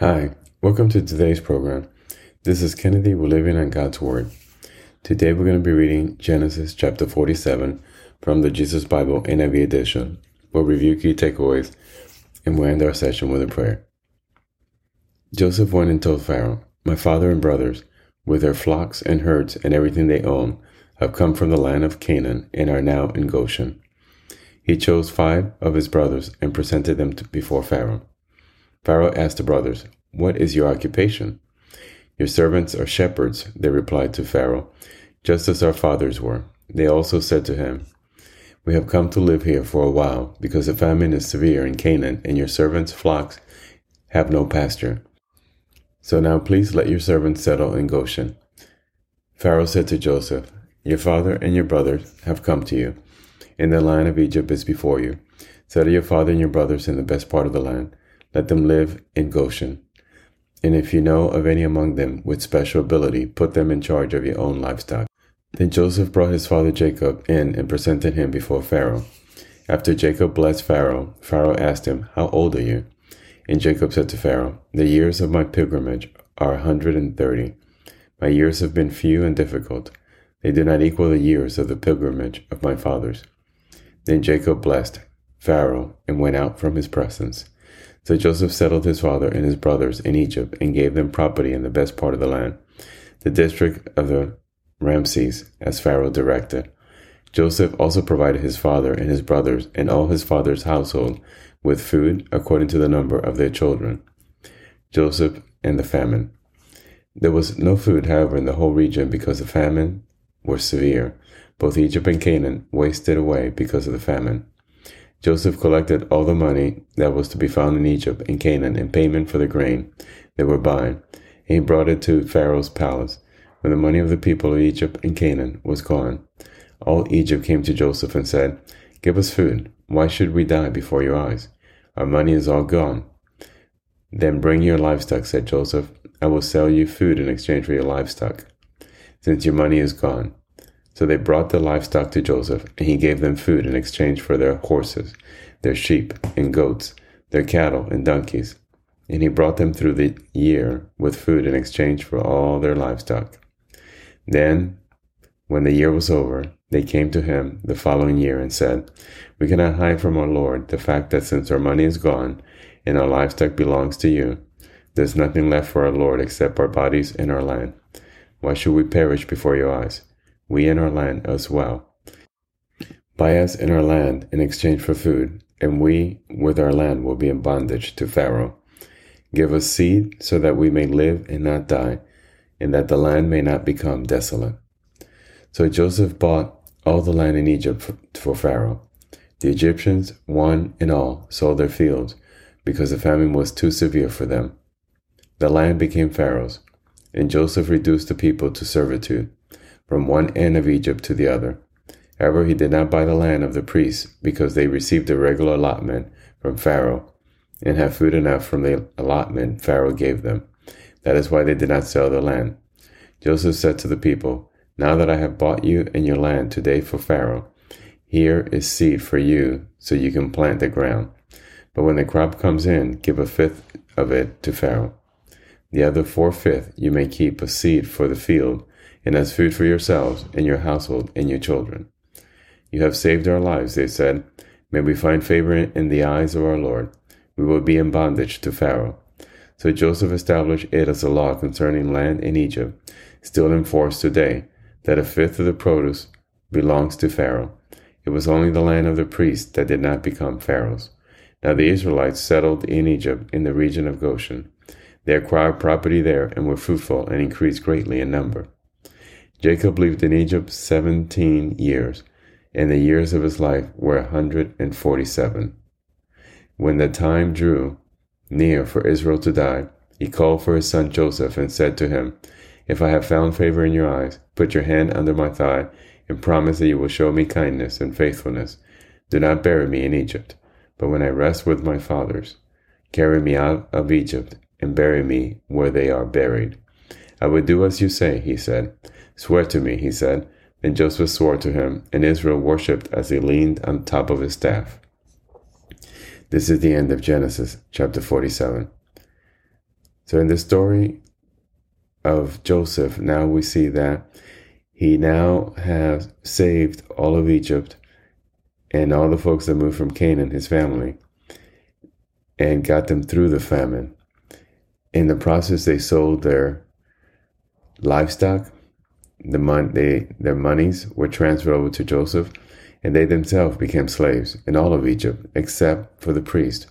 Hi, welcome to today's program. This is Kennedy. We're living on God's Word. Today we're going to be reading Genesis chapter 47 from the Jesus Bible NIV edition. We'll review key takeaways and we'll end our session with a prayer. Joseph went and told Pharaoh, My father and brothers, with their flocks and herds and everything they own, have come from the land of Canaan and are now in Goshen. He chose five of his brothers and presented them before Pharaoh. Pharaoh asked the brothers, What is your occupation? Your servants are shepherds, they replied to Pharaoh, just as our fathers were. They also said to him, We have come to live here for a while, because the famine is severe in Canaan, and your servants' flocks have no pasture. So now please let your servants settle in Goshen. Pharaoh said to Joseph, Your father and your brothers have come to you, and the land of Egypt is before you. Settle your father and your brothers in the best part of the land let them live in Goshen. And if you know of any among them with special ability, put them in charge of your own livestock. Then Joseph brought his father Jacob in and presented him before Pharaoh. After Jacob blessed Pharaoh, Pharaoh asked him, How old are you? And Jacob said to Pharaoh, The years of my pilgrimage are a hundred and thirty. My years have been few and difficult. They do not equal the years of the pilgrimage of my fathers. Then Jacob blessed Pharaoh and went out from his presence. So Joseph settled his father and his brothers in Egypt and gave them property in the best part of the land, the district of the Ramses, as Pharaoh directed. Joseph also provided his father and his brothers and all his father's household with food according to the number of their children. Joseph and the famine. There was no food, however, in the whole region because the famine was severe. Both Egypt and Canaan wasted away because of the famine. Joseph collected all the money that was to be found in Egypt and Canaan in payment for the grain they were buying, and he brought it to Pharaoh's palace. When the money of the people of Egypt and Canaan was gone, all Egypt came to Joseph and said, Give us food. Why should we die before your eyes? Our money is all gone. Then bring your livestock, said Joseph. I will sell you food in exchange for your livestock, since your money is gone. So they brought the livestock to Joseph, and he gave them food in exchange for their horses, their sheep and goats, their cattle and donkeys. And he brought them through the year with food in exchange for all their livestock. Then, when the year was over, they came to him the following year and said, We cannot hide from our Lord the fact that since our money is gone and our livestock belongs to you, there's nothing left for our Lord except our bodies and our land. Why should we perish before your eyes? We and our land as well. Buy us in our land in exchange for food, and we with our land will be in bondage to Pharaoh. Give us seed so that we may live and not die, and that the land may not become desolate. So Joseph bought all the land in Egypt for Pharaoh. The Egyptians, one and all, sold their fields because the famine was too severe for them. The land became Pharaoh's, and Joseph reduced the people to servitude from one end of Egypt to the other. However, he did not buy the land of the priests because they received a regular allotment from Pharaoh and had food enough from the allotment Pharaoh gave them. That is why they did not sell the land. Joseph said to the people, Now that I have bought you and your land today for Pharaoh, here is seed for you so you can plant the ground. But when the crop comes in, give a fifth of it to Pharaoh. The other four fifths you may keep as seed for the field and as food for yourselves and your household and your children. You have saved our lives, they said. May we find favor in the eyes of our Lord. We will be in bondage to Pharaoh. So Joseph established it as a law concerning land in Egypt, still in force today, that a fifth of the produce belongs to Pharaoh. It was only the land of the priests that did not become Pharaoh's. Now the Israelites settled in Egypt in the region of Goshen. They acquired property there and were fruitful and increased greatly in number. Jacob lived in Egypt 17 years, and the years of his life were a 147. When the time drew near for Israel to die, he called for his son Joseph and said to him, If I have found favor in your eyes, put your hand under my thigh and promise that you will show me kindness and faithfulness. Do not bury me in Egypt, but when I rest with my fathers, carry me out of Egypt and bury me where they are buried. I will do as you say, he said. Swear to me, he said. And Joseph swore to him, and Israel worshipped as he leaned on top of his staff. This is the end of Genesis chapter 47. So, in the story of Joseph, now we see that he now has saved all of Egypt and all the folks that moved from Canaan, his family, and got them through the famine. In the process, they sold their livestock, the mon- they, their monies were transferred over to Joseph, and they themselves became slaves in all of Egypt except for the priest.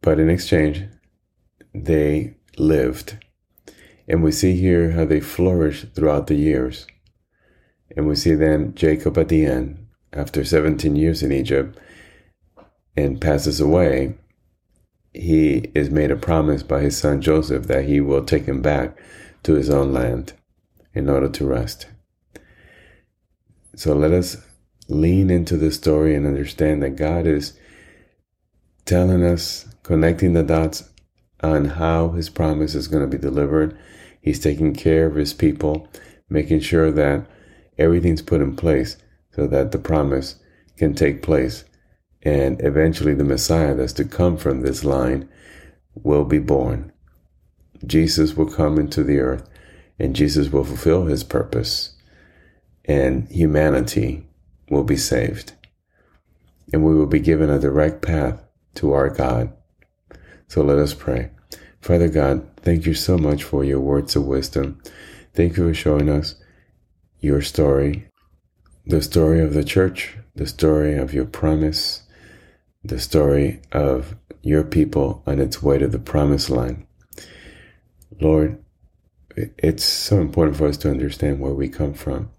But in exchange, they lived. And we see here how they flourished throughout the years. And we see then Jacob at the end, after 17 years in Egypt, and passes away. He is made a promise by his son Joseph that he will take him back to his own land in order to rest. So let us lean into the story and understand that God is telling us, connecting the dots on how his promise is going to be delivered. He's taking care of his people, making sure that everything's put in place so that the promise can take place. And eventually, the Messiah that's to come from this line will be born. Jesus will come into the earth and Jesus will fulfill his purpose, and humanity will be saved. And we will be given a direct path to our God. So let us pray. Father God, thank you so much for your words of wisdom. Thank you for showing us your story, the story of the church, the story of your promise, the story of your people on its way to the promised land. Lord, it's so important for us to understand where we come from,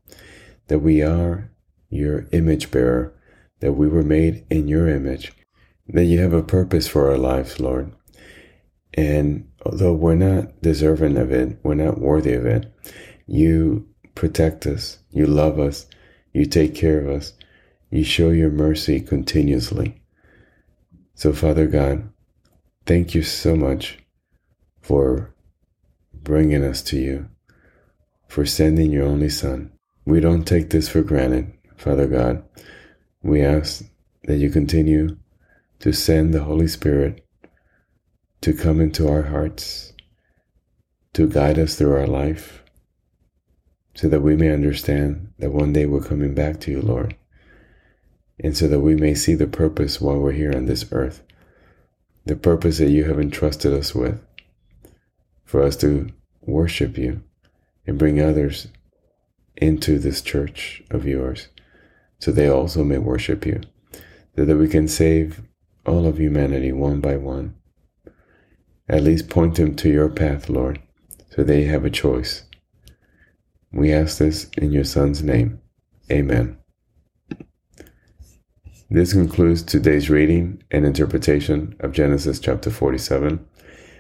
that we are your image bearer, that we were made in your image, that you have a purpose for our lives, Lord. And although we're not deserving of it, we're not worthy of it, you protect us, you love us, you take care of us, you show your mercy continuously. So, Father God, thank you so much for bringing us to you, for sending your only Son. We don't take this for granted, Father God. We ask that you continue to send the Holy Spirit to come into our hearts, to guide us through our life, so that we may understand that one day we're coming back to you, Lord, and so that we may see the purpose while we're here on this earth, the purpose that you have entrusted us with, for us to worship you and bring others into this church of yours so they also may worship you, so that we can save all of humanity one by one. At least point them to your path, Lord, so they have a choice. We ask this in your Son's name. Amen. This concludes today's reading and interpretation of Genesis chapter 47.